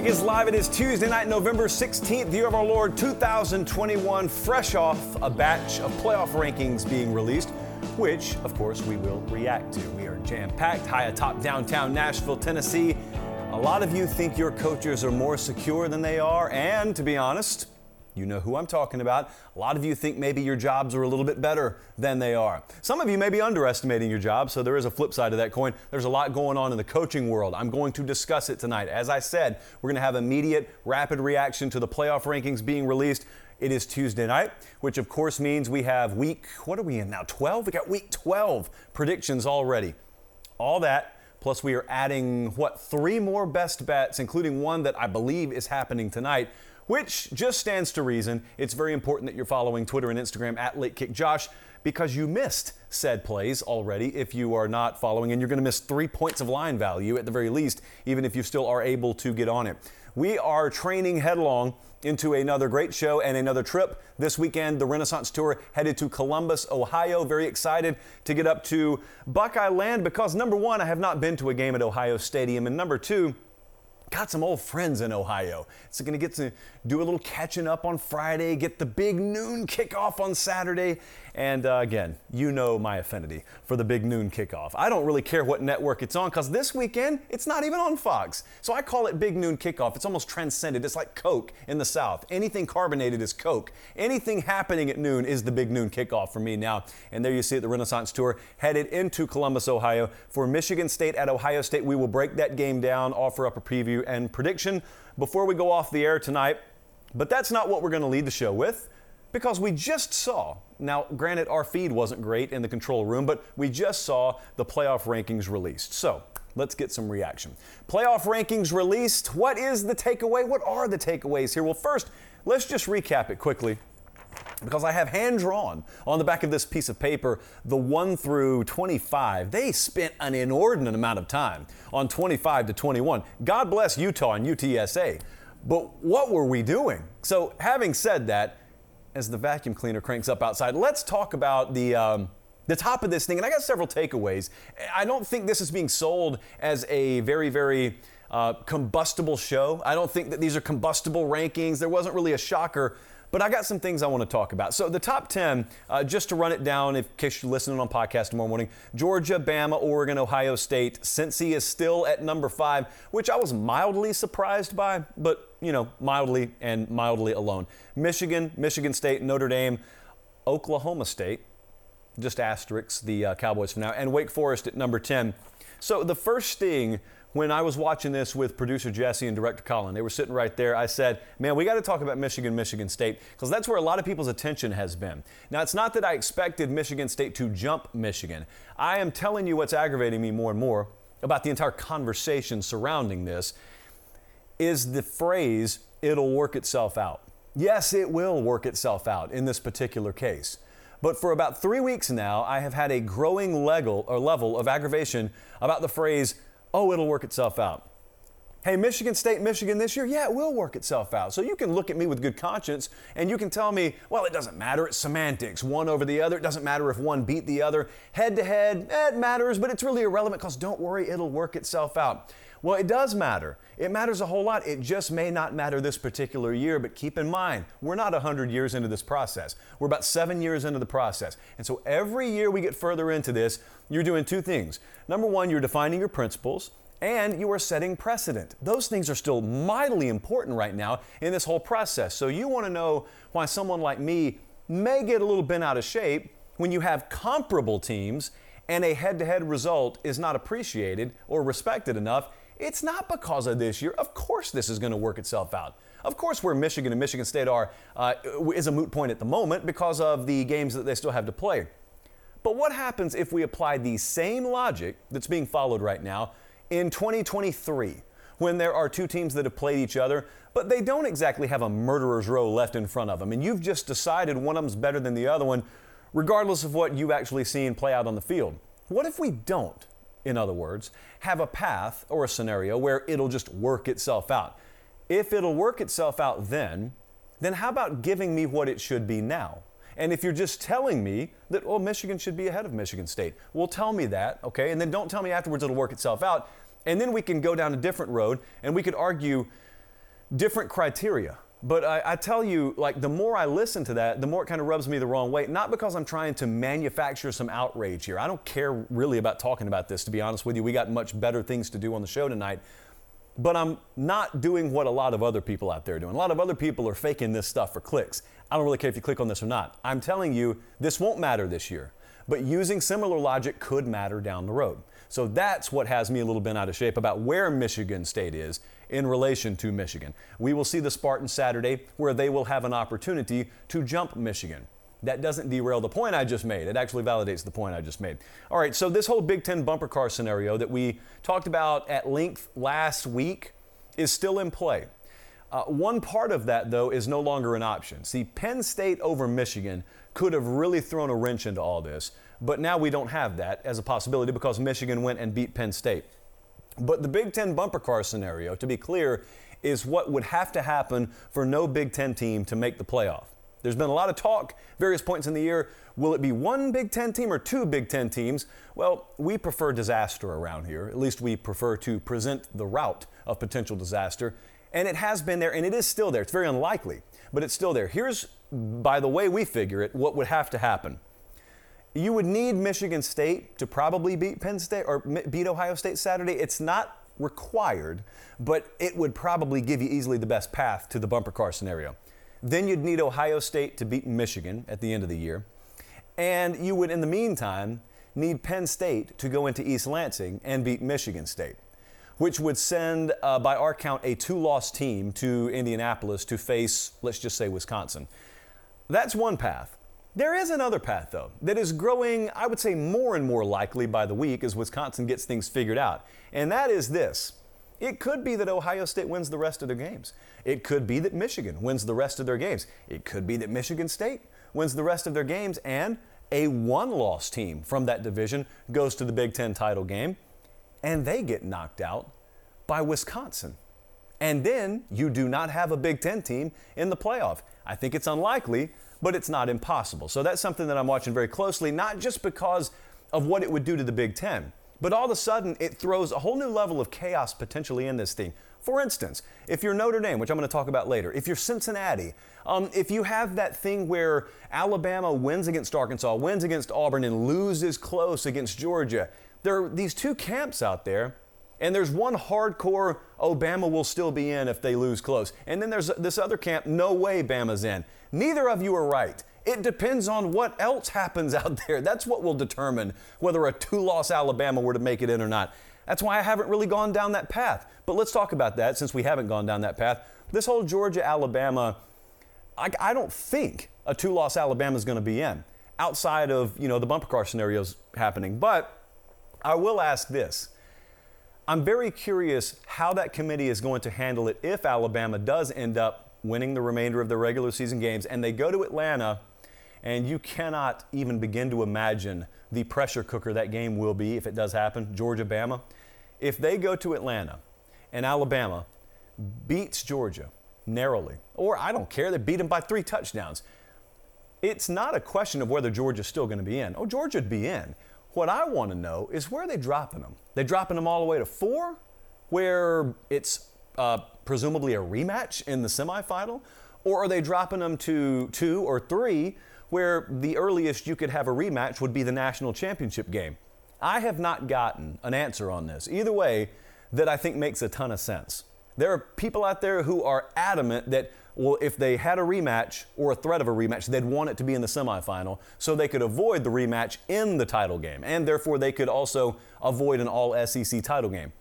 Kick is live. It is Tuesday night, November 16th, the year of our Lord 2021, fresh off a batch of playoff rankings being released, which, of course, we will react to. We are jam packed high atop downtown Nashville, Tennessee. A lot of you think your coaches are more secure than they are, and to be honest, you know who I'm talking about. A lot of you think maybe your jobs are a little bit better than they are. Some of you may be underestimating your job, so there is a flip side to that coin. There's a lot going on in the coaching world. I'm going to discuss it tonight. As I said, we're going to have immediate, rapid reaction to the playoff rankings being released. It is Tuesday night, which of course means we have week, what are we in now? 12? We got week 12 predictions already. All that Plus, we are adding, what, three more best bets, including one that I believe is happening tonight which just stands to reason. It's very important that you're following Twitter and Instagram at Late Kick Josh because you missed said plays already if you are not following, and you're going to miss three points of line value at the very least, even if you still are able to get on it. We are training headlong into another great show and another trip. This weekend, the Renaissance Tour headed to Columbus, Ohio. Very excited to get up to Buckeye Land because number one, I have not been to a game at Ohio Stadium, and number two, got some old friends in Ohio. So going to get to do a little catching up on Friday, get the big noon kickoff on Saturday, and uh, again, you know my affinity for the big noon kickoff. I don't really care what network it's on because this weekend it's not even on Fox. So I call it big noon kickoff. It's almost transcended. It's like Coke in the South. Anything carbonated is Coke. Anything happening at noon is the big noon kickoff for me now. And there you see it, the Renaissance Tour headed into Columbus, Ohio for Michigan State at Ohio State. We will break that game down, offer up a preview and prediction before we go off the air tonight. But that's not what we're going to lead the show with because we just saw, now granted, our feed wasn't great in the control room, but we just saw the playoff rankings released. So let's get some reaction. Playoff rankings released. What is the takeaway? What are the takeaways here? Well, first, let's just recap it quickly. Because I have hand drawn on the back of this piece of paper the 1 through 25. They spent an inordinate amount of time on 25 to 21. God bless Utah and UTSA. But what were we doing? So, having said that, as the vacuum cleaner cranks up outside, let's talk about the. Um, the top of this thing, and I got several takeaways. I don't think this is being sold as a very, very uh, combustible show. I don't think that these are combustible rankings. There wasn't really a shocker but I got some things I want to talk about. So the top 10, uh, just to run it down in case you're listening on podcast tomorrow morning, Georgia, Bama, Oregon, Ohio State. Cincy is still at number five, which I was mildly surprised by, but, you know, mildly and mildly alone. Michigan, Michigan State, Notre Dame, Oklahoma State, just asterisks the uh, Cowboys for now, and Wake Forest at number 10. So the first thing when I was watching this with producer Jesse and director Colin, they were sitting right there. I said, Man, we got to talk about Michigan, Michigan State, because that's where a lot of people's attention has been. Now, it's not that I expected Michigan State to jump Michigan. I am telling you what's aggravating me more and more about the entire conversation surrounding this is the phrase, it'll work itself out. Yes, it will work itself out in this particular case. But for about three weeks now, I have had a growing level or level of aggravation about the phrase, oh, it'll work itself out. Hey, Michigan State, Michigan this year, yeah, it will work itself out. So you can look at me with good conscience and you can tell me, well, it doesn't matter. It's semantics, one over the other. It doesn't matter if one beat the other. Head to head, it matters, but it's really irrelevant because don't worry, it'll work itself out. Well, it does matter. It matters a whole lot. It just may not matter this particular year, but keep in mind, we're not 100 years into this process. We're about seven years into the process. And so every year we get further into this, you're doing two things. Number one, you're defining your principles and you are setting precedent. Those things are still mightily important right now in this whole process. So you want to know why someone like me may get a little bent out of shape when you have comparable teams and a head to head result is not appreciated or respected enough. It's not because of this year. Of course, this is going to work itself out. Of course, where Michigan and Michigan State are uh, is a moot point at the moment because of the games that they still have to play. But what happens if we apply the same logic that's being followed right now in 2023, when there are two teams that have played each other, but they don't exactly have a murderer's row left in front of them. And you've just decided one of them's better than the other one, regardless of what you've actually seen play out on the field. What if we don't, in other words, have a path or a scenario where it'll just work itself out? If it'll work itself out then, then how about giving me what it should be now? And if you're just telling me that, well, Michigan should be ahead of Michigan State, well, tell me that, okay? And then don't tell me afterwards it'll work itself out. And then we can go down a different road and we could argue different criteria. But I, I, tell you, like, the more I listen to that, the more it kind of rubs me the wrong way. Not because I'm trying to manufacture some outrage here. I don't care really about talking about this, to be honest with you. We got much better things to do on the show tonight. But I'm not doing what a lot of other people out there are doing. A lot of other people are faking this stuff for clicks. I don't really care if you click on this or not. I'm telling you, this won't matter this year. But using similar logic could matter down the road. So that's what has me a little bit out of shape about where Michigan State is in relation to Michigan. We will see the Spartans Saturday where they will have an opportunity to jump Michigan. That doesn't derail the point I just made. It actually validates the point I just made. All right, so this whole Big Ten bumper car scenario that we talked about at length last week is still in play. Uh, one part of that, though, is no longer an option. See, Penn State over Michigan could have really thrown a wrench into all this but now we don't have that as a possibility because Michigan went and beat Penn State. But the Big Ten bumper car scenario, to be clear, is what would have to happen for no Big Ten team to make the playoff. There's been a lot of talk, various points in the year. Will it be one Big Ten team or two Big Ten teams? Well, we prefer disaster around here. At least we prefer to present the route of potential disaster. And it has been there, and it is still there. It's very unlikely, but it's still there. Here's, by the way we figure it, what would have to happen you would need Michigan State to probably beat Penn State or beat Ohio State Saturday. It's not required, but it would probably give you easily the best path to the bumper car scenario. Then you'd need Ohio State to beat Michigan at the end of the year. And you would, in the meantime, need Penn State to go into East Lansing and beat Michigan State, which would send, uh, by our count, a two loss team to Indianapolis to face, let's just say, Wisconsin. That's one path. There is another path, though, that is growing, I would say, more and more likely by the week as Wisconsin gets things figured out. And that is this it could be that Ohio State wins the rest of their games. It could be that Michigan wins the rest of their games. It could be that Michigan State wins the rest of their games and a one loss team from that division goes to the Big Ten title game and they get knocked out by Wisconsin. And then you do not have a Big Ten team in the playoff. I think it's unlikely, but it's not impossible. So that's something that I'm watching very closely, not just because of what it would do to the Big Ten, but all of a sudden it throws a whole new level of chaos potentially in this thing. For instance, if you're Notre Dame, which I'm going to talk about later, if you're Cincinnati, um, if you have that thing where Alabama wins against Arkansas, wins against Auburn, and loses close against Georgia, there are these two camps out there and there's one hardcore, oh, Bama will still be in if they lose close. And then there's this other camp, no way Bama's in. Neither of you are right. It depends on what else happens out there. That's what will determine whether a two loss Alabama were to make it in or not. That's why I haven't really gone down that path. But let's talk about that since we haven't gone down that path. This whole Georgia Alabama, I, I don't think a two loss Alabama is going to be in outside of you know the bumper car scenarios happening. But I will ask this. I'm very curious how that committee is going to handle it if Alabama does end up winning the remainder of their regular season games, and they go to Atlanta, and you cannot even begin to imagine the pressure cooker that game will be if it does happen, Georgia Bama. If they go to Atlanta and Alabama beats Georgia narrowly, or I don't care, they beat them by three touchdowns, it's not a question of whether Georgia's still going to be in. Oh, Georgia'd be in. What I want to know is where are they dropping them? They dropping them all the way to four, where it's uh, presumably a rematch in the semifinal? Or are they dropping them to two or three, where the earliest you could have a rematch would be the national championship game? I have not gotten an answer on this. Either way, that I think makes a ton of sense. There are people out there who are adamant that, well, if they had a rematch or a threat of a rematch, they'd want it to be in the semifinal so they could avoid the rematch in the title game. And therefore, they could also avoid an all SEC title game.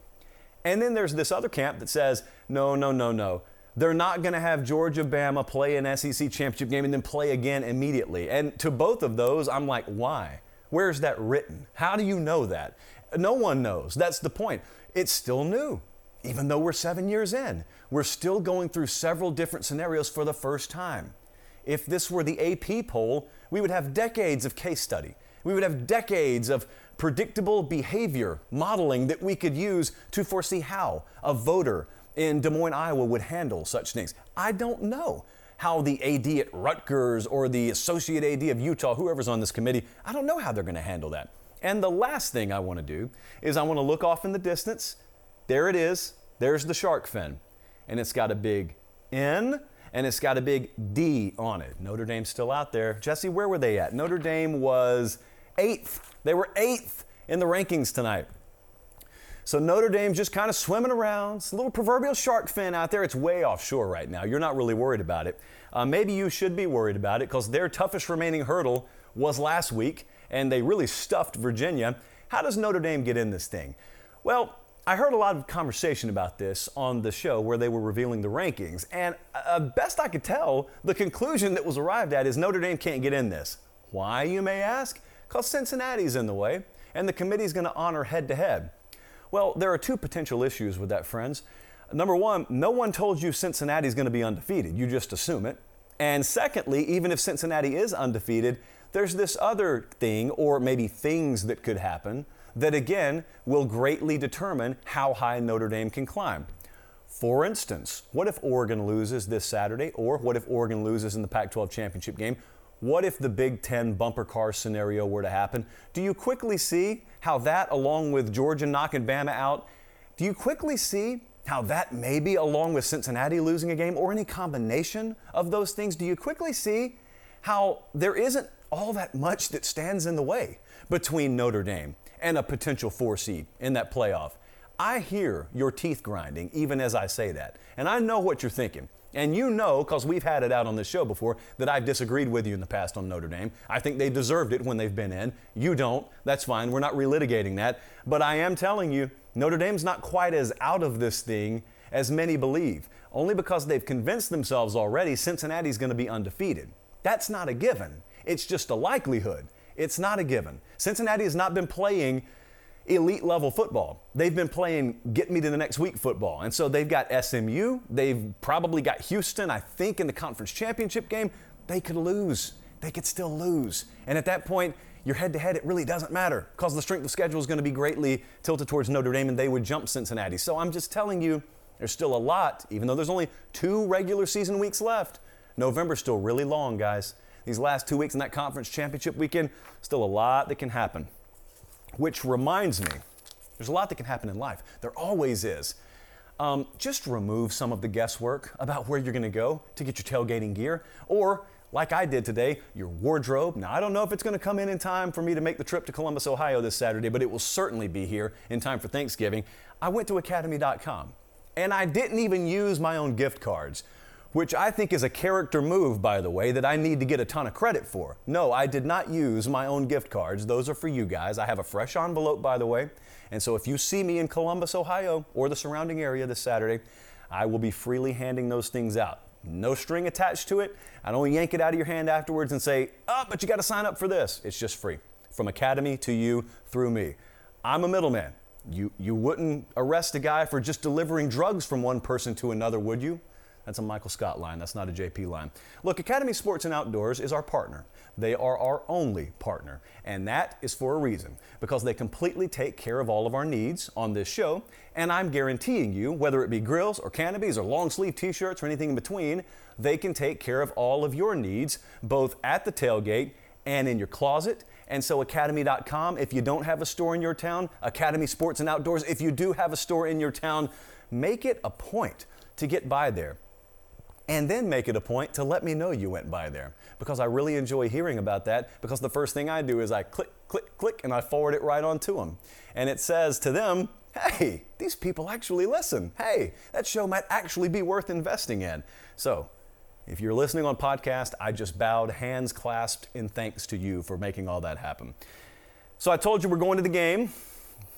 And then there's this other camp that says, no, no, no, no. They're not going to have Georgia Bama play an SEC championship game and then play again immediately. And to both of those, I'm like, why? Where's that written? How do you know that? No one knows. That's the point. It's still new. even though we're seven years in, we're still going through several different scenarios for the first time. If this were the AP poll, we would have decades of case study. We would have decades of predictable behavior modeling that we could use to foresee how a voter in Des Moines, Iowa would handle such things. I don't know how the AD at Rutgers or the associate AD of Utah, whoever's on this committee, I don't know how they're going to handle that. And the last thing I want to do is I want to look off in the distance. There it is. There's the shark fin. And it's got a big N and it's got a big D on it. Notre Dame's still out there. Jesse, where were they at? Notre Dame was eighth. They were eighth in the rankings tonight. So Notre Dame's just kind of swimming around. It's a little proverbial shark fin out there. It's way offshore right now. You're not really worried about it. Uh, maybe you should be worried about it because their toughest remaining hurdle was last week, and they really stuffed Virginia. How does Notre Dame get in this thing? Well, I heard a lot of conversation about this on the show where they were revealing the rankings, and uh, best I could tell, the conclusion that was arrived at is Notre Dame can't get in this. Why, you may ask? Because Cincinnati's in the way, and the committee's going to honor head to head. Well, there are two potential issues with that, friends. Number one, no one told you Cincinnati's going to be undefeated. You just assume it. And secondly, even if Cincinnati is undefeated, there's this other thing, or maybe things that could happen, that again will greatly determine how high Notre Dame can climb. For instance, what if Oregon loses this Saturday, or what if Oregon loses in the Pac 12 championship game? What if the Big Ten bumper car scenario were to happen? Do you quickly see how that, along with Georgia knocking Bama out, do you quickly see how that maybe, along with Cincinnati losing a game, or any combination of those things, do you quickly see how there isn't all that much that stands in the way between Notre Dame and a potential four seed in that playoff? I hear your teeth grinding even as I say that. And I know what you're thinking. And you know, because we've had it out on this show before, that I've disagreed with you in the past on Notre Dame. I think they deserved it when they've been in. You don't. That's fine. We're not relitigating that. But I am telling you, Notre Dame's not quite as out of this thing as many believe, only because they've convinced themselves already Cincinnati's going to be undefeated. That's not a given. It's just a likelihood. It's not a given. Cincinnati has not been playing elite level football. They've been playing get me to the next week football. And so they've got SMU, they've probably got Houston, I think, in the conference championship game. They could lose. They could still lose. And at that point, your head to head, it really doesn't matter because the strength of schedule is going to be greatly tilted towards Notre Dame and they would jump Cincinnati. So I'm just telling you, there's still a lot, even though there's only two regular season weeks left. November's still really long, guys. These last two weeks in that conference championship weekend, still a lot that can happen. Which reminds me, there's a lot that can happen in life. There always is. Um, just remove some of the guesswork about where you're going to go to get your tailgating gear, or like I did today, your wardrobe. Now, I don't know if it's going to come in in time for me to make the trip to Columbus, Ohio this Saturday, but it will certainly be here in time for Thanksgiving. I went to academy.com and I didn't even use my own gift cards which I think is a character move, by the way, that I need to get a ton of credit for. No, I did not use my own gift cards. Those are for you guys. I have a fresh envelope, by the way. And so if you see me in Columbus, Ohio, or the surrounding area this Saturday, I will be freely handing those things out. No string attached to it. I don't yank it out of your hand afterwards and say, oh, but you got to sign up for this. It's just free. From Academy to you through me. I'm a middleman. You, you wouldn't arrest a guy for just delivering drugs from one person to another, would you? That's a Michael Scott line. That's not a JP line. Look, Academy Sports and Outdoors is our partner. They are our only partner. And that is for a reason because they completely take care of all of our needs on this show. And I'm guaranteeing you, whether it be grills or canopies or long sleeve t shirts or anything in between, they can take care of all of your needs, both at the tailgate and in your closet. And so, academy.com, if you don't have a store in your town, Academy Sports and Outdoors, if you do have a store in your town, make it a point to get by there and then make it a point to let me know you went by there because I really enjoy hearing about that because the first thing I do is I click, click, click, and I forward it right on to them. And it says to them, hey, these people actually listen. Hey, that show might actually be worth investing in. So, if you're listening on podcast, I just bowed, hands clasped in thanks to you for making all that happen. So I told you we're going to the game.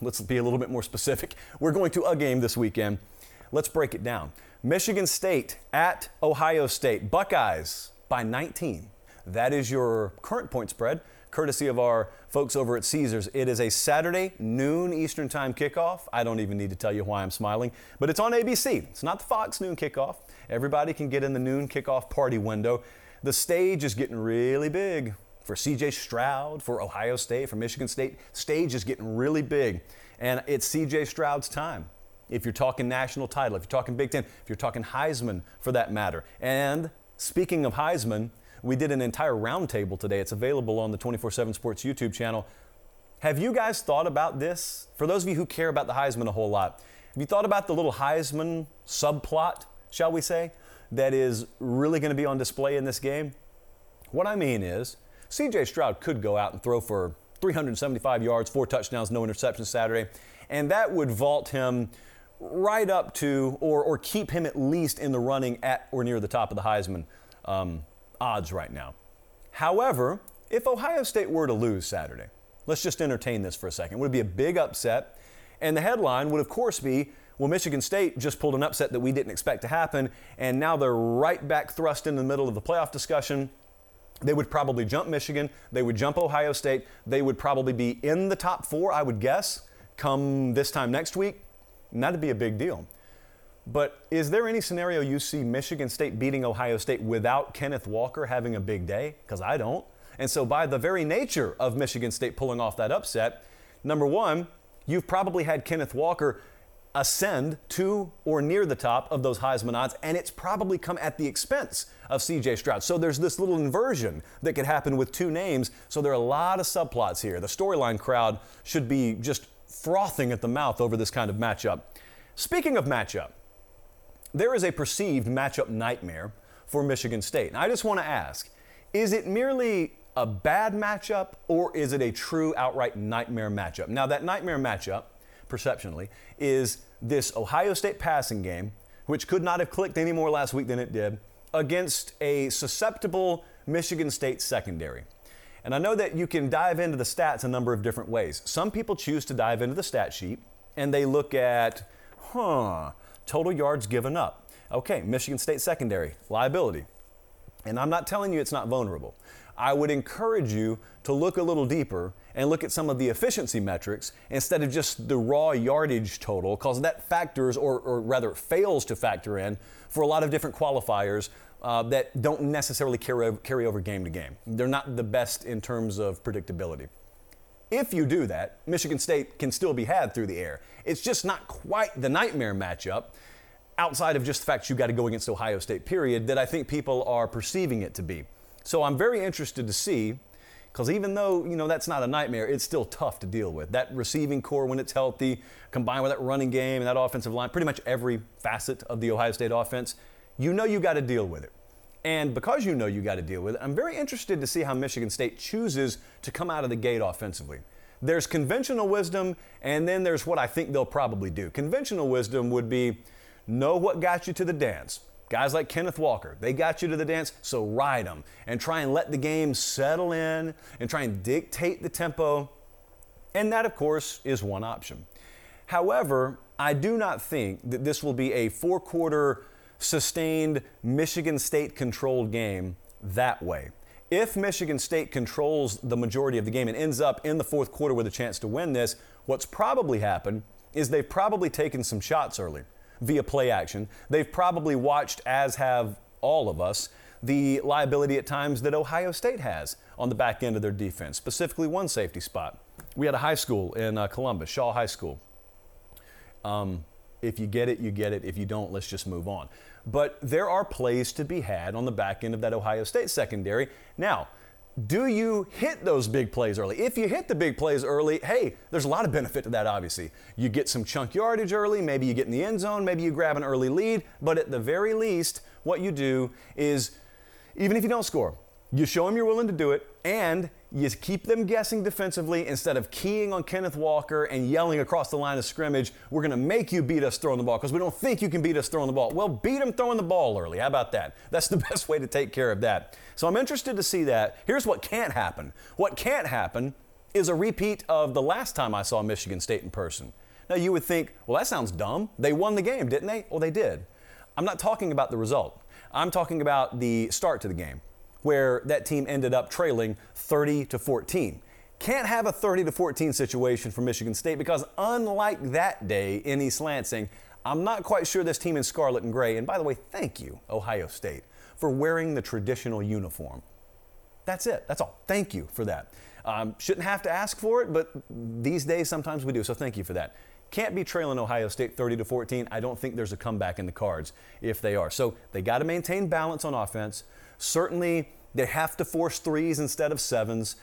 Let's be a little bit more specific. We're going to a game this weekend. Let's break it down. Michigan State at Ohio State. Buckeyes by 19. That is your current point spread. courtesy of our folks over at Caesars. It is a Saturday, noon Eastern Time kickoff. I don't even need to tell you why I'm smiling, but it's on ABC. It's not the Fox noon kickoff. Everybody can get in the noon kickoff party window. The stage is getting really big for CJ Stroud, for Ohio State, for Michigan State. Stage is getting really big, and it's CJ Stroud's time. If you're talking national title, if you're talking Big Ten, if you're talking Heisman for that matter. And speaking of Heisman, we did an entire roundtable today. It's available on the 24 7 Sports YouTube channel. Have you guys thought about this? For those of you who care about the Heisman a whole lot, have you thought about the little Heisman subplot, shall we say, that is really going to be on display in this game? What I mean is, CJ Stroud could go out and throw for 375 yards, four touchdowns, no interceptions Saturday, and that would vault him right up to or, or keep him at least in the running at or near the top of the Heisman um, odds right now. However, if Ohio State were to lose Saturday, let's just entertain this for a second. It would be a big upset. And the headline would, of course, be well, Michigan State just pulled an upset that we didn't expect to happen, and now they're right back thrust in the middle of the playoff discussion. They would probably jump Michigan. They would jump Ohio State. They would probably be in the top four, I would guess, come this time next week. And that'd be a big deal. But is there any scenario you see Michigan State beating Ohio State without Kenneth Walker having a big day? Because I don't. And so, by the very nature of Michigan State pulling off that upset, number one, you've probably had Kenneth Walker ascend to or near the top of those Heisman odds, and it's probably come at the expense of CJ Stroud. So there's this little inversion that could happen with two names. So there are a lot of subplots here. The storyline crowd should be just frothing at the mouth over this kind of matchup. Speaking of matchup, there is a perceived matchup nightmare for Michigan State. And I just want to ask is it merely a bad matchup or is it a true outright nightmare matchup? Now, that nightmare matchup, perceptionally, is this Ohio State passing game, which could not have clicked any more last week than it did, against a susceptible Michigan State secondary. And I know that you can dive into the stats a number of different ways. Some people choose to dive into the stat sheet and they look at, huh, total yards given up. Okay, Michigan State secondary, liability. And I'm not telling you it's not vulnerable. I would encourage you to look a little deeper and look at some of the efficiency metrics instead of just the raw yardage total, because that factors, or, or, rather fails to factor in, for a lot of different qualifiers uh, that don't necessarily carry, carry over game to game. They're not the best in terms of predictability. If you do that, Michigan State can still be had through the air. It's just not quite the nightmare matchup outside of just the fact you got to go against Ohio State, period, that I think people are perceiving it to be. So I'm very interested to see, because even though, you know, that's not a nightmare, it's still tough to deal with. That receiving corps, when it's healthy, combined with that running game and that offensive line, pretty much every facet of the Ohio State offense, you know you got to deal with it. And because you know you got to deal with it, I'm very interested to see how Michigan State chooses to come out of the gate offensively. There's conventional wisdom, and then there's what I think they'll probably do. Conventional wisdom would be know what got you to the dance. Guys like Kenneth Walker, they got you to the dance, so ride them and try and let the game settle in and try and dictate the tempo. And that, of course, is one option. However, I do not think that this will be a four quarter sustained Michigan State controlled game that way. If Michigan State controls the majority of the game and ends up in the fourth quarter with a chance to win this, what's probably happened is they've probably taken some shots early via play action. They've probably watched, as have all of us, the liability at times that Ohio State has on the back end of their defense, specifically one safety spot. We had a high school in uh, Columbus, Shaw High School. Um, if you get it, you get it. If you don't, let's just move on. But there are plays to be had on the back end of that Ohio State secondary. Now, do you hit those big plays early? If you hit the big plays early, hey, there's a lot of benefit to that, obviously. You get some chunk yardage early, maybe you get in the end zone, maybe you grab an early lead, but at the very least, what you do is, even if you don't score, you show them you're willing to do it, and you keep them guessing defensively instead of keying on Kenneth Walker and yelling across the line of scrimmage, we're going to make you beat us throwing the ball because we don't think you can beat us throwing the ball. Well, beat them throwing the ball early. How about that? That's the best way to take care of that. So I'm interested to see that. Here's what can't happen. What can't happen is a repeat of the last time I saw Michigan State in person. Now, you would think, well, that sounds dumb. They won the game, didn't they? Well, they did. I'm not talking about the result. I'm talking about the start to the game where that team ended up trailing 30 to 14. Can't have a 30 to 14 situation for Michigan State because unlike that day in East Lansing, I'm not quite sure this team in scarlet and gray, and by the way, thank you, Ohio State, for wearing the traditional uniform. That's it. That's all. Thank you for that. Um, shouldn't have to ask for it, but these days sometimes we do, so thank you for that. Can't be trailing Ohio State 30 to 14. I don't think there's a comeback in the cards if they are. So they got to maintain balance on offense. Certainly, they have to force threes instead of sevens.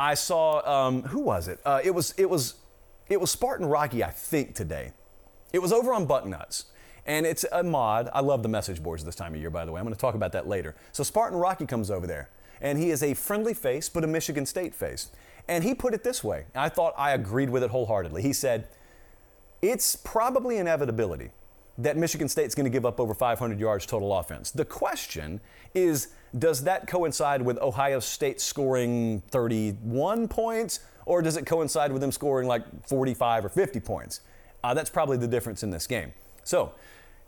I saw um, who was it? Uh, it was it was it was Spartan Rocky, I think today. It was over on Bucknuts. And it's a mod. I love the message boards this time of year, by the way. I'm going to talk about that later. So Spartan Rocky comes over there, and he is a friendly face, but a Michigan State face. And he put it this way. I thought I agreed with it wholeheartedly. He said, It's probably inevitability that Michigan State's going to give up over 500 yards total offense. The question is does that coincide with Ohio State scoring 31 points, or does it coincide with them scoring like 45 or 50 points? Uh, that's probably the difference in this game. So,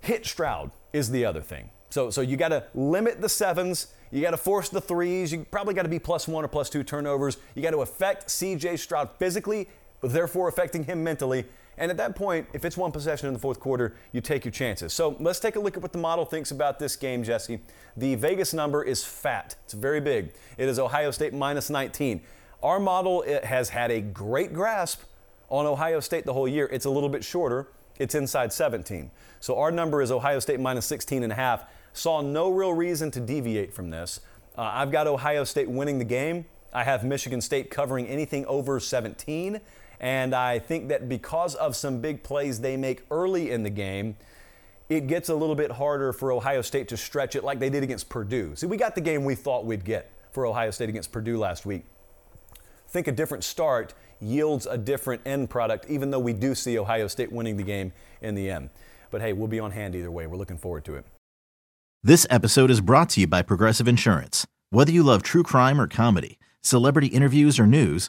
hit Stroud is the other thing. So, so you got to limit the sevens. You got to force the threes. You probably got to be plus one or plus two turnovers. You got to affect CJ Stroud physically, therefore affecting him mentally. And at that point, if it's one possession in the fourth quarter, you take your chances. So let's take a look at what the model thinks about this game, Jesse. The Vegas number is fat, it's very big. It is Ohio State minus 19. Our model has had a great grasp on Ohio State the whole year. It's a little bit shorter, it's inside 17. So our number is Ohio State minus 16 and a half. Saw no real reason to deviate from this. Uh, I've got Ohio State winning the game. I have Michigan State covering anything over 17. And I think that because of some big plays they make early in the game, it gets a little bit harder for Ohio State to stretch it like they did against Purdue. See, we got the game we thought we'd get for Ohio State against Purdue last week. Think a different start yields a different end product, even though we do see Ohio State winning the game in the end. But hey, we'll be on hand either way. We're looking forward to it. This episode is brought to you by Progressive Insurance. Whether you love true crime or comedy, celebrity interviews or news,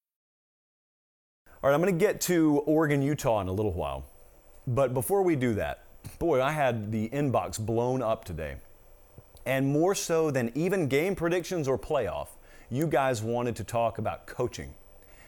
All right, I'm going to get to Oregon, Utah in a little while. But before we do that, boy, I had the inbox blown up today. And more so than even game predictions or playoff, you guys wanted to talk about coaching.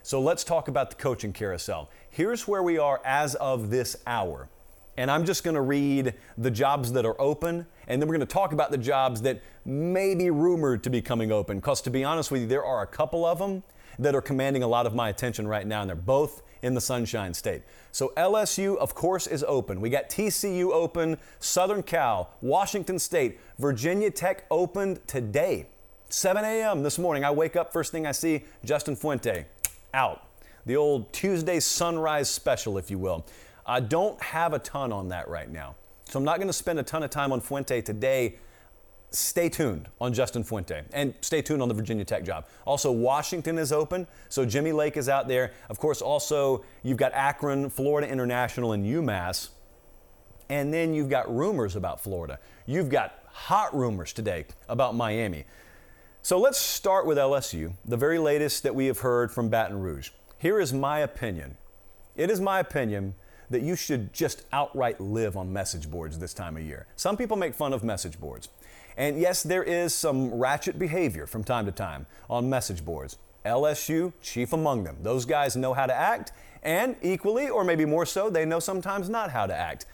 So let's talk about the coaching carousel. Here's where we are as of this hour. And I'm just going to read the jobs that are open, and then we're going to talk about the jobs that may be rumored to be coming open. Because to be honest with you, there are a couple of them that are commanding a lot of my attention right now, and they're both in the Sunshine State. So LSU, of course, is open. We got TCU open, Southern Cal, Washington State, Virginia Tech opened today. 7 a.m. this morning, I wake up, first thing I see, Justin Fuente out. The old Tuesday sunrise special, if you will. I don't have a ton on that right now. So I'm not going to spend a ton of time on Fuente today stay tuned on Justin Fuente and stay tuned on the Virginia Tech job. Also, Washington is open, so Jimmy Lake is out there. Of course, also, you've got Akron, Florida International, and UMass. And then you've got rumors about Florida. You've got hot rumors today about Miami. So let's start with LSU, the very latest that we have heard from Baton Rouge. Here is my opinion. It is my opinion that you should just outright live on message boards this time of year. Some people make fun of message boards. And yes, there is some ratchet behavior from time to time on message boards. LSU, chief among them. Those guys know how to act, and equally, or maybe more so, they know sometimes not how to act.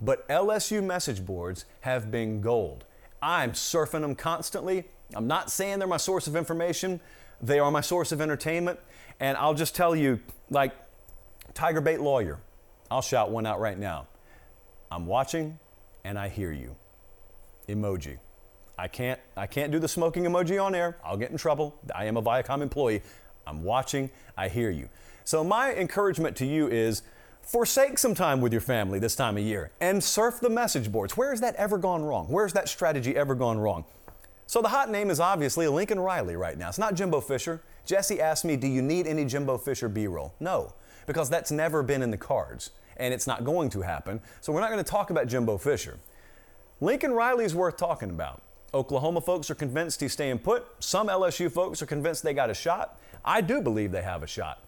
But LSU message boards have been gold. I'm surfing them constantly. I'm not saying they're my source of information, They are my source of entertainment. And I'll just tell you, like Tiger Bait Lawyer, I'll shout one out right now. I'm watching and I hear you. Emoji. I can't, I can't do the smoking emoji on air. I'll get in trouble. I am a Viacom employee. I'm watching. I hear you. So, my encouragement to you is forsake some time with your family this time of year and surf the message boards. Where has that ever gone wrong? Where's that strategy ever gone wrong? So, the hot name is obviously Lincoln Riley right now. It's not Jimbo Fisher. Jesse asked me, Do you need any Jimbo Fisher B roll? No, because that's never been in the cards and it's not going to happen. So, we're not going to talk about Jimbo Fisher. Lincoln Riley is worth talking about. Oklahoma folks are convinced he's staying put. Some LSU folks are convinced they got a shot. I do believe they have a shot.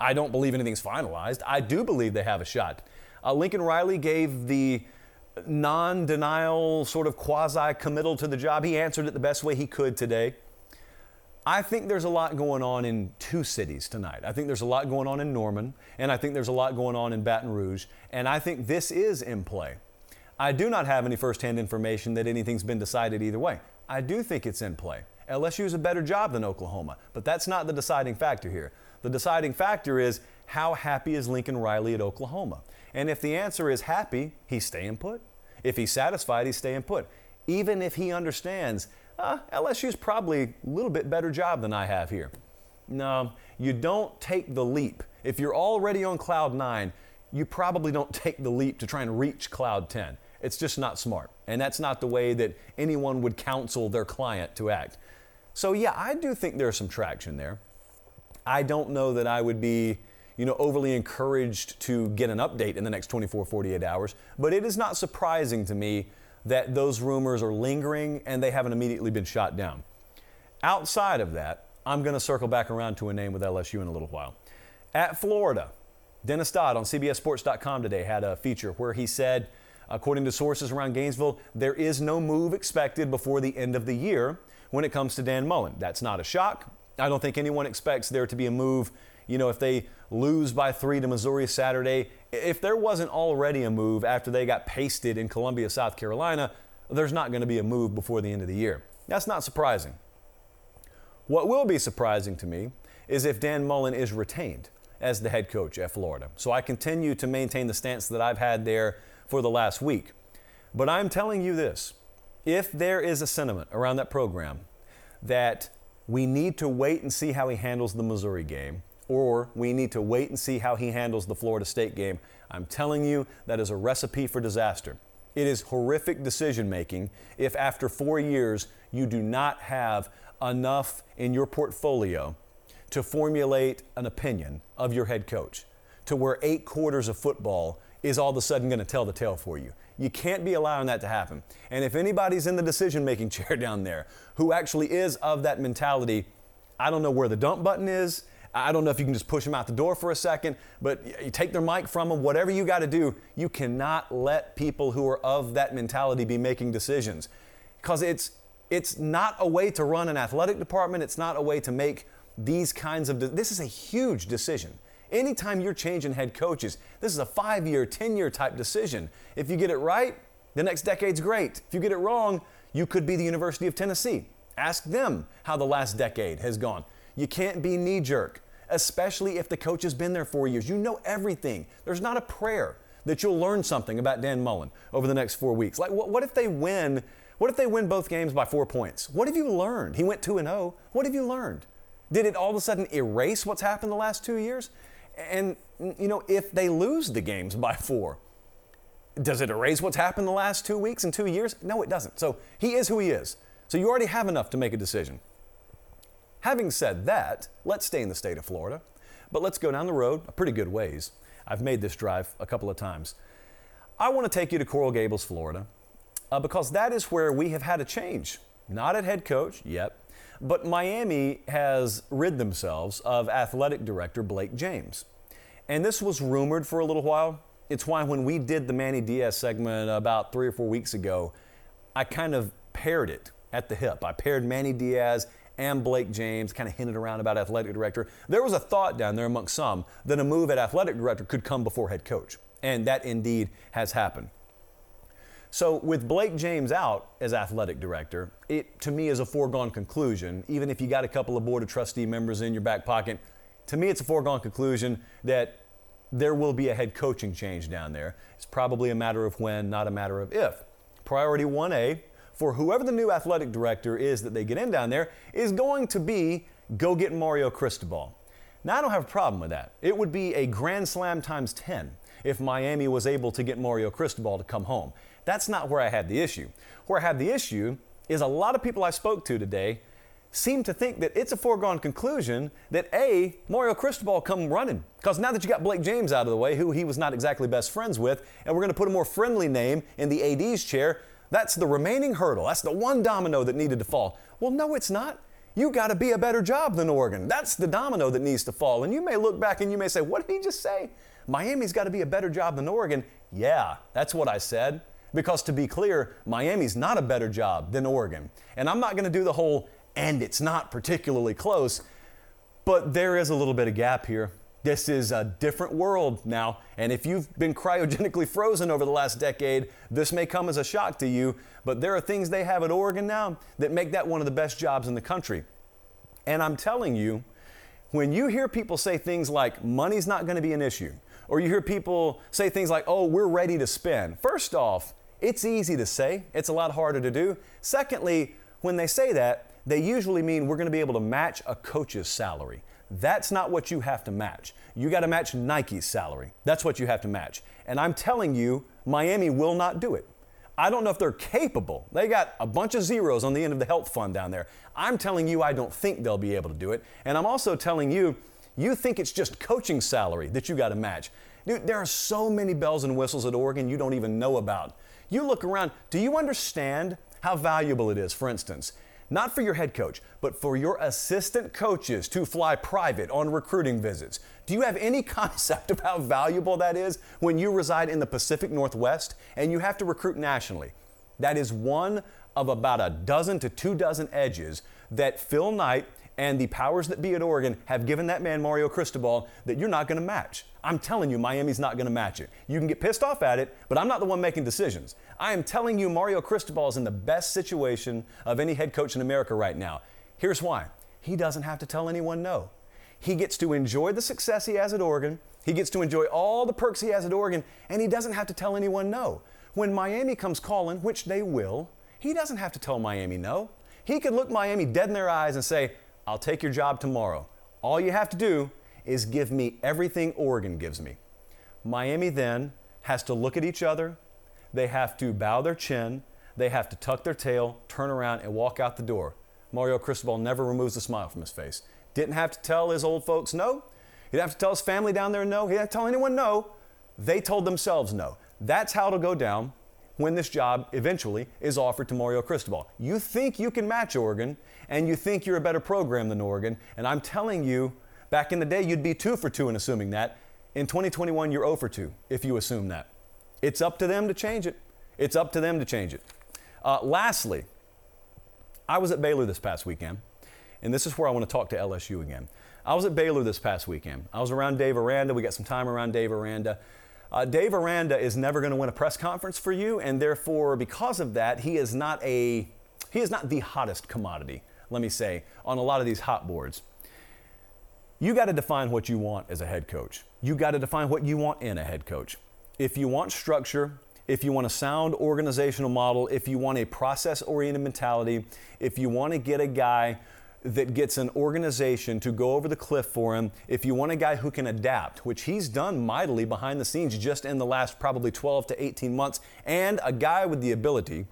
I don't believe anything's finalized. I do believe they have a shot. Uh, Lincoln Riley gave the non denial, sort of quasi committal to the job. He answered it the best way he could today. I think there's a lot going on in two cities tonight. I think there's a lot going on in Norman, and I think there's a lot going on in Baton Rouge, and I think this is in play. I do not have any firsthand information that anything's been decided either way. I do think it's in play. LSU is a better job than Oklahoma, but that's not the deciding factor here. The deciding factor is how happy is Lincoln Riley at Oklahoma? And if the answer is happy, he's staying put. If he's satisfied, he's staying put. Even if he understands, uh, LSU's probably a little bit better job than I have here. No, you don't take the leap. If you're already on cloud nine, you probably don't take the leap to try and reach cloud 10. It's just not smart. And that's not the way that anyone would counsel their client to act. So, yeah, I do think there's some traction there. I don't know that I would be, you know, overly encouraged to get an update in the next 24, 48 hours, but it is not surprising to me that those rumors are lingering and they haven't immediately been shot down. Outside of that, I'm going to circle back around to a name with LSU in a little while. At Florida, Dennis Dodd on CBSSports.com today had a feature where he said, According to sources around Gainesville, there is no move expected before the end of the year when it comes to Dan Mullen. That's not a shock. I don't think anyone expects there to be a move. You know, if they lose by three to Missouri Saturday, if there wasn't already a move after they got pasted in Columbia, South Carolina, there's not going to be a move before the end of the year. That's not surprising. What will be surprising to me is if Dan Mullen is retained as the head coach at Florida. So I continue to maintain the stance that I've had there for the last week. But I'm telling you this if there is a sentiment around that program that we need to wait and see how he handles the Missouri game, or we need to wait and see how he handles the Florida State game, I'm telling you that is a recipe for disaster. It is horrific decision making if after four years you do not have enough in your portfolio to formulate an opinion of your head coach, to where eight quarters of football is all of a sudden going to tell the tale for you. You can't be allowing that to happen. And if anybody's in the decision making chair down there who actually is of that mentality, I don't know where the dump button is. I don't know if you can just push them out the door for a second, but you take their mic from them, whatever you got to do, you cannot let people who are of that mentality be making decisions. Because it's, it's not a way to run an athletic department, it's not a way to make these kinds of, de- this is a huge decision. Anytime you're changing head coaches, this is a five year, 10 year type decision. If you get it right, the next decade's great. If you get it wrong, you could be the University of Tennessee. Ask them how the last decade has gone. You can't be knee jerk, especially if the coach has been there four years. You know everything. There's not a prayer that you'll learn something about Dan Mullen over the next four weeks. Like, what, what if they win? What if they win both games by four points? What have you learned? He went 2 0. What have you learned? Did it all of a sudden erase what's happened the last two years? And, you know, if they lose the games by four, does it erase what's happened the last two weeks and two years? No, it doesn't. So he is who he is. So you already have enough to make a decision. Having said that, let's stay in the state of Florida, but let's go down the road a pretty good ways. I've made this drive a couple of times. I want to take you to Coral Gables, Florida, uh, because that is where we have had a change. Not at head coach yet, but Miami has rid themselves of athletic director Blake James. And this was rumored for a little while. It's why when we did the Manny Diaz segment about three or four weeks ago, I kind of paired it at the hip. I paired Manny Diaz and Blake James, kind of hinted around about athletic director. There was a thought down there amongst some that a move at athletic director could come before head coach. And that indeed has happened. So, with Blake James out as athletic director, it to me is a foregone conclusion, even if you got a couple of board of trustee members in your back pocket. To me, it's a foregone conclusion that there will be a head coaching change down there. It's probably a matter of when, not a matter of if. Priority 1A for whoever the new athletic director is that they get in down there is going to be go get Mario Cristobal. Now, I don't have a problem with that. It would be a grand slam times 10 if Miami was able to get Mario Cristobal to come home. That's not where I had the issue. Where I had the issue is a lot of people I spoke to today seem to think that it's a foregone conclusion that A, Mario Cristobal come running. Because now that you got Blake James out of the way, who he was not exactly best friends with, and we're going to put a more friendly name in the AD's chair, that's the remaining hurdle. That's the one domino that needed to fall. Well, no, it's not. You got to be a better job than Oregon. That's the domino that needs to fall. And you may look back and you may say, what did he just say? Miami's got to be a better job than Oregon. Yeah, that's what I said. Because to be clear, Miami's not a better job than Oregon. And I'm not going to do the whole, and it's not particularly close, but there is a little bit of gap here. This is a different world now. And if you've been cryogenically frozen over the last decade, this may come as a shock to you. But there are things they have at Oregon now that make that one of the best jobs in the country. And I'm telling you, when you hear people say things like money's not going to be an issue, or you hear people say things like, oh, we're ready to spend, first off, it's easy to say, it's a lot harder to do. Secondly, when they say that, they usually mean we're going to be able to match a coach's salary. That's not what you have to match. You got to match Nike's salary. That's what you have to match. And I'm telling you, Miami will not do it. I don't know if they're capable. They got a bunch of zeros on the end of the health fund down there. I'm telling you, I don't think they'll be able to do it. And I'm also telling you, you think it's just coaching salary that you got to match. Dude, there are so many bells and whistles at Oregon you don't even know about. You look around, do you understand how valuable it is, for instance, not for your head coach, but for your assistant coaches to fly private on recruiting visits. Do you have any concept of how valuable that is when you reside in the Pacific Northwest and you have to recruit nationally? That is one of about a dozen to two dozen edges that Phil Knight and the powers that be at Oregon have given that man Mario Cristobal that you're not going to match. I'm telling you, Miami's not going to match it. You can get pissed off at it, but I'm not the one making decisions. I am telling you, Mario Cristobal is in the best situation of any head coach in America right now. Here's why he doesn't have to tell anyone no. He gets to enjoy the success he has at Oregon, he gets to enjoy all the perks he has at Oregon, and he doesn't have to tell anyone no. When Miami comes calling, which they will, he doesn't have to tell Miami no. He could look Miami dead in their eyes and say, I'll take your job tomorrow. All you have to do is give me everything Oregon gives me. Miami then has to look at each other, they have to bow their chin, they have to tuck their tail, turn around, and walk out the door. Mario Cristobal never removes a smile from his face. Didn't have to tell his old folks no. He didn't have to tell his family down there no. He didn't tell anyone no. They told themselves no. That's how it'll go down when this job eventually is offered to Mario Cristobal. You think you can match Oregon, and you think you're a better program than Oregon, and I'm telling you, back in the day, you'd be two for two in assuming that. In 2021, you're 0 for 2 if you assume that. It's up to them to change it. It's up to them to change it. Uh, lastly, I was at Baylor this past weekend, and this is where I want to talk to LSU again. I was at Baylor this past weekend. I was around Dave Aranda. We got some time around Dave Aranda. Uh, Dave Aranda is never going to win a press conference for you, and therefore, because of that, he is not a he is not the hottest commodity. Let me say on a lot of these hot boards. You got to define what you want as a head coach. You got to define what you want in a head coach. If you want structure, if you want a sound organizational model, if you want a process oriented mentality, if you want to get a guy that gets an organization to go over the cliff for him, if you want a guy who can adapt, which he's done mightily behind the scenes just in the last probably 12 to 18 months, and a guy with the ability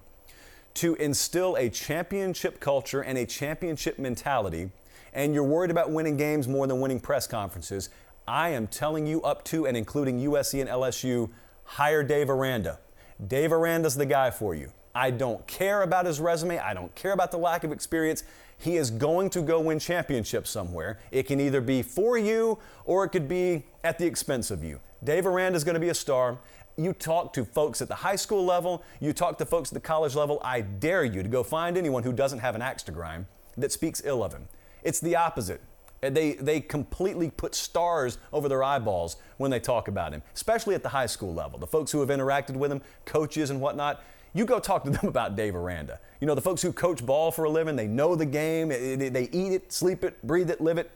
to instill a championship culture and a championship mentality, and you're worried about winning games more than winning press conferences, I am telling you up to and including USC and LSU, hire Dave Aranda. Dave Aranda's the guy for you. I don't care about his resume. I don't care about the lack of experience. He is going to go win championships somewhere. It can either be for you or it could be at the expense of you. Dave Aranda is going to be a star. You talk to folks at the high school level, you talk to folks at the college level. I dare you to go find anyone who doesn't have an axe to grind that speaks ill of him. It's the opposite. They, they completely put stars over their eyeballs when they talk about him, especially at the high school level. The folks who have interacted with him, coaches and whatnot, you go talk to them about Dave Aranda. You know, the folks who coach ball for a living, they know the game, they eat it, sleep it, breathe it, live it.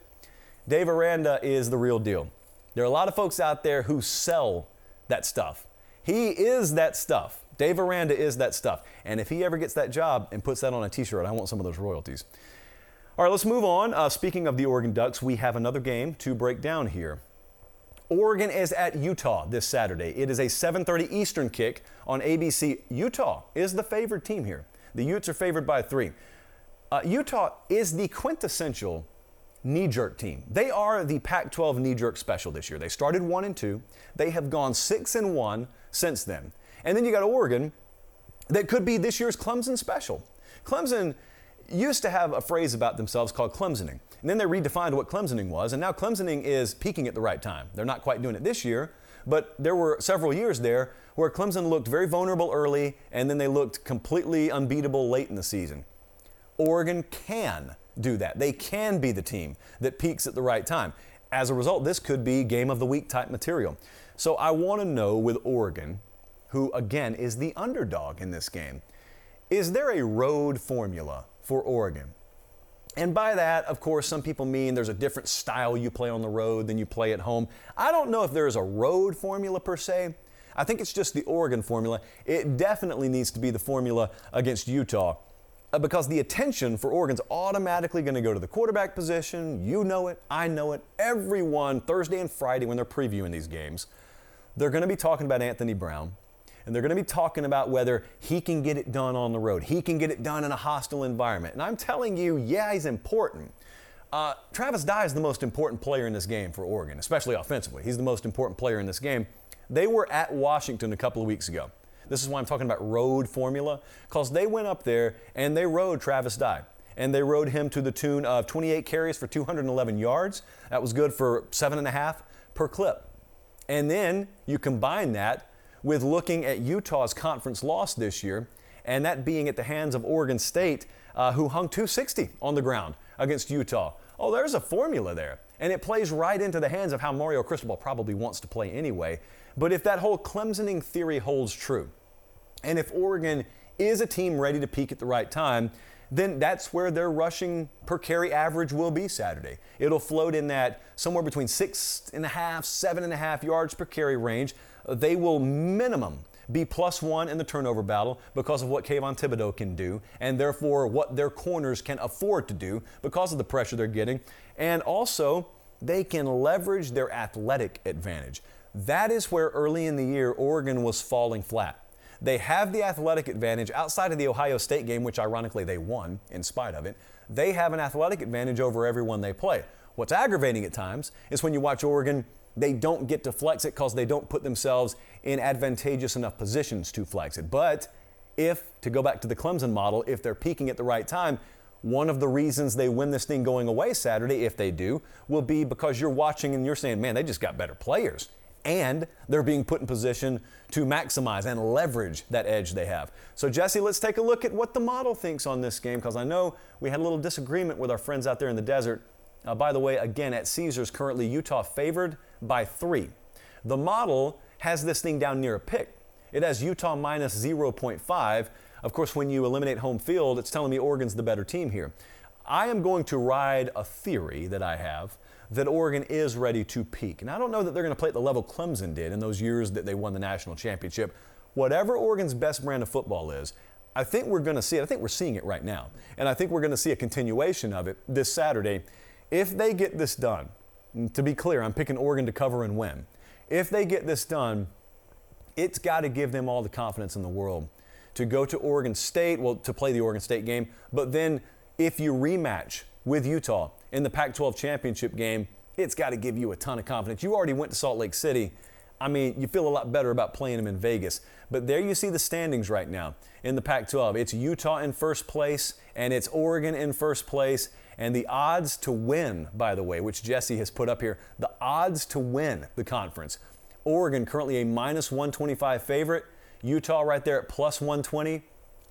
Dave Aranda is the real deal. There are a lot of folks out there who sell that stuff. He is that stuff. Dave Aranda is that stuff. And if he ever gets that job and puts that on a t shirt, I want some of those royalties. All right, let's move on. Uh, speaking of the Oregon Ducks, we have another game to break down here. Oregon is at Utah this Saturday. It is a 7:30 Eastern kick on ABC. Utah is the favored team here. The Utes are favored by three. Uh, Utah is the quintessential knee-jerk team. They are the Pac-12 knee-jerk special this year. They started one and two. They have gone six and one since then. And then you got Oregon, that could be this year's Clemson special. Clemson used to have a phrase about themselves called Clemsoning. And then they redefined what Clemsoning was, and now Clemsoning is peaking at the right time. They're not quite doing it this year, but there were several years there where Clemson looked very vulnerable early, and then they looked completely unbeatable late in the season. Oregon can do that. They can be the team that peaks at the right time. As a result, this could be game of the week type material. So I want to know with Oregon, who again is the underdog in this game, is there a road formula for Oregon? And by that, of course, some people mean there's a different style you play on the road than you play at home. I don't know if there's a road formula per se. I think it's just the Oregon formula. It definitely needs to be the formula against Utah uh, because the attention for Oregon's automatically going to go to the quarterback position. You know it, I know it. Everyone, Thursday and Friday, when they're previewing these games, they're going to be talking about Anthony Brown and they're going to be talking about whether he can get it done on the road. He can get it done in a hostile environment. And I'm telling you, yeah, he's important. Uh, Travis Dye is the most important player in this game for Oregon, especially offensively. He's the most important player in this game. They were at Washington a couple of weeks ago. This is why I'm talking about road formula, because they went up there and they rode Travis Dye. And they rode him to the tune of 28 carries for 211 yards. That was good for seven and a half per clip. And then you combine that with looking at Utah's conference loss this year, and that being at the hands of Oregon State, uh, who hung 260 on the ground against Utah. Oh, there's a formula there. And it plays right into the hands of how Mario Cristobal probably wants to play anyway. But if that whole Clemsoning theory holds true, and if Oregon is a team ready to peak at the right time, then that's where their rushing per carry average will be Saturday. It'll float in that somewhere between six and a half, seven and a half yards per carry range. They will minimum be plus one in the turnover battle because of what Kayvon Thibodeaux can do, and therefore what their corners can afford to do because of the pressure they're getting. And also, they can leverage their athletic advantage. That is where early in the year Oregon was falling flat. They have the athletic advantage outside of the Ohio State game, which ironically they won in spite of it. They have an athletic advantage over everyone they play. What's aggravating at times is when you watch Oregon, they don't get to flex it because they don't put themselves in advantageous enough positions to flex it. But if, to go back to the Clemson model, if they're peaking at the right time, one of the reasons they win this thing going away Saturday, if they do, will be because you're watching and you're saying, man, they just got better players and they're being put in position to maximize and leverage that edge they have. So, Jesse, let's take a look at what the model thinks on this game because I know we had a little disagreement with our friends out there in the desert. Uh, by the way, again, at Caesars, currently Utah favored by three. The model has this thing down near a pick. It has Utah minus 0.5. Of course, when you eliminate home field, it's telling me Oregon's the better team here. I am going to ride a theory that I have that Oregon is ready to peak. And I don't know that they're going to play at the level Clemson did in those years that they won the national championship. Whatever Oregon's best brand of football is, I think we're going to see it. I think we're seeing it right now. And I think we're going to see a continuation of it this Saturday. If they get this done, to be clear, I'm picking Oregon to cover and win. If they get this done, it's got to give them all the confidence in the world to go to Oregon State, well, to play the Oregon State game, but then if you rematch with Utah in the Pac 12 championship game, it's got to give you a ton of confidence. You already went to Salt Lake City. I mean, you feel a lot better about playing them in Vegas. But there you see the standings right now in the Pac 12. It's Utah in first place, and it's Oregon in first place. And the odds to win, by the way, which Jesse has put up here, the odds to win the conference. Oregon currently a minus 125 favorite. Utah right there at plus 120.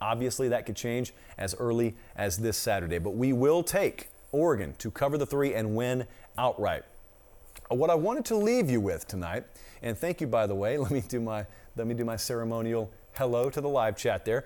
Obviously, that could change as early as this Saturday. But we will take Oregon to cover the three and win outright. Uh, what I wanted to leave you with tonight, and thank you by the way, let me do my let me do my ceremonial hello to the live chat there.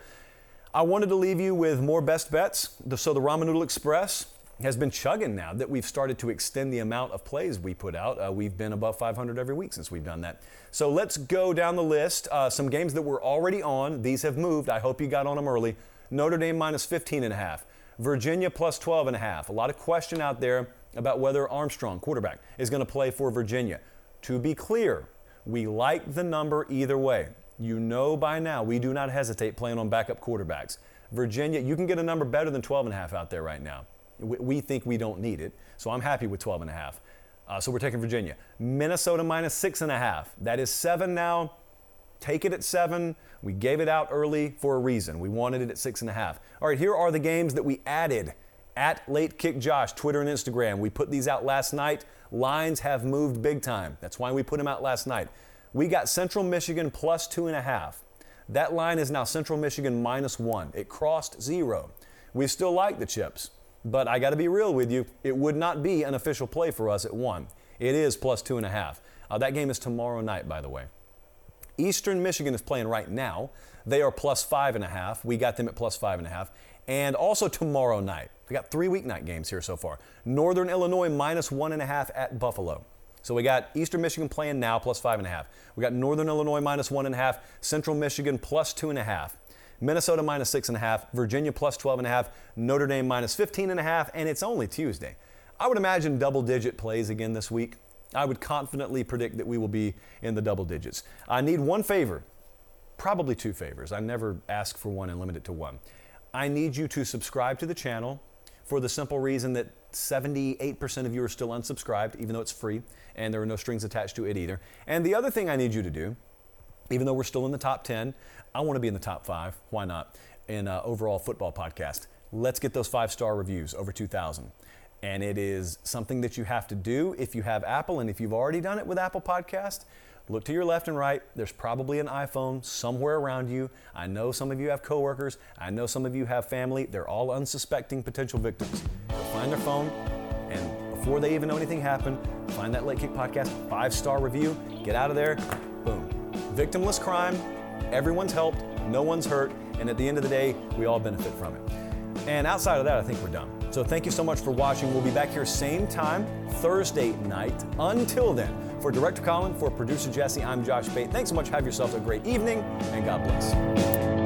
I wanted to leave you with more best bets. So the Ramen Noodle Express has been chugging now that we've started to extend the amount of plays we put out. Uh, we've been above 500 every week since we've done that. So let's go down the list. Uh, some games that we're already on. These have moved. I hope you got on them early. Notre Dame minus 15 and a half. Virginia plus 12 and a half. A lot of question out there about whether Armstrong, quarterback, is going to play for Virginia. To be clear, we like the number either way. You know by now we do not hesitate playing on backup quarterbacks. Virginia, you can get a number better than 12 and a half out there right now. We, think we don't need it, so I'm happy with 12 and a half. Uh, so we're taking Virginia. Minnesota minus six and a half. That is seven now. Take it at seven. We gave it out early for a reason. We wanted it at six and a half. All right, here are the games that we added at Late Kick Josh, Twitter and Instagram. We put these out last night. Lines have moved big time. That's why we put them out last night. We got Central Michigan plus two and a half. That line is now Central Michigan minus one. It crossed zero. We still like the chips, but I got to be real with you. It would not be an official play for us at one. It is plus two and a half. Uh, that game is tomorrow night, by the way. Eastern Michigan is playing right now. They are plus five and a half. We got them at plus five and a half. And also tomorrow night. We got three weeknight games here so far. Northern Illinois minus one and a half at Buffalo. So we got Eastern Michigan playing now plus five and a half. We got Northern Illinois minus one and a half, Central Michigan plus two and a half, Minnesota minus six and a half, Virginia plus 12 and a half, Notre Dame minus 15 and a half, and it's only Tuesday. I would imagine double digit plays again this week. I would confidently predict that we will be in the double digits. I need one favor, probably two favors. I never ask for one and limit it to one. I need you to subscribe to the channel for the simple reason that 78% of you are still unsubscribed, even though it's free, and there are no strings attached to it either. And the other thing I need you to do, even though we're still in the top 10, I want to be in the top five. Why not? In uh, overall football podcast. Let's get those five star reviews over 2,000. And it is something that you have to do if you have Apple, and if you've already done it with Apple Podcast, Look to your left and right. There's probably an iPhone somewhere around you. I know some of you have coworkers. I know some of you have family. They're all unsuspecting potential victims. Find their phone, and before they even know anything happened, find that Late Kick Podcast five star review. Get out of there. Boom. Victimless crime. Everyone's helped. No one's hurt. And at the end of the day, we all benefit from it. And outside of that, I think we're done. So thank you so much for watching. We'll be back here same time Thursday night. Until then, for Director Colin, for producer Jesse, I'm Josh Pate. Thanks so much. Have yourselves a great evening, and God bless.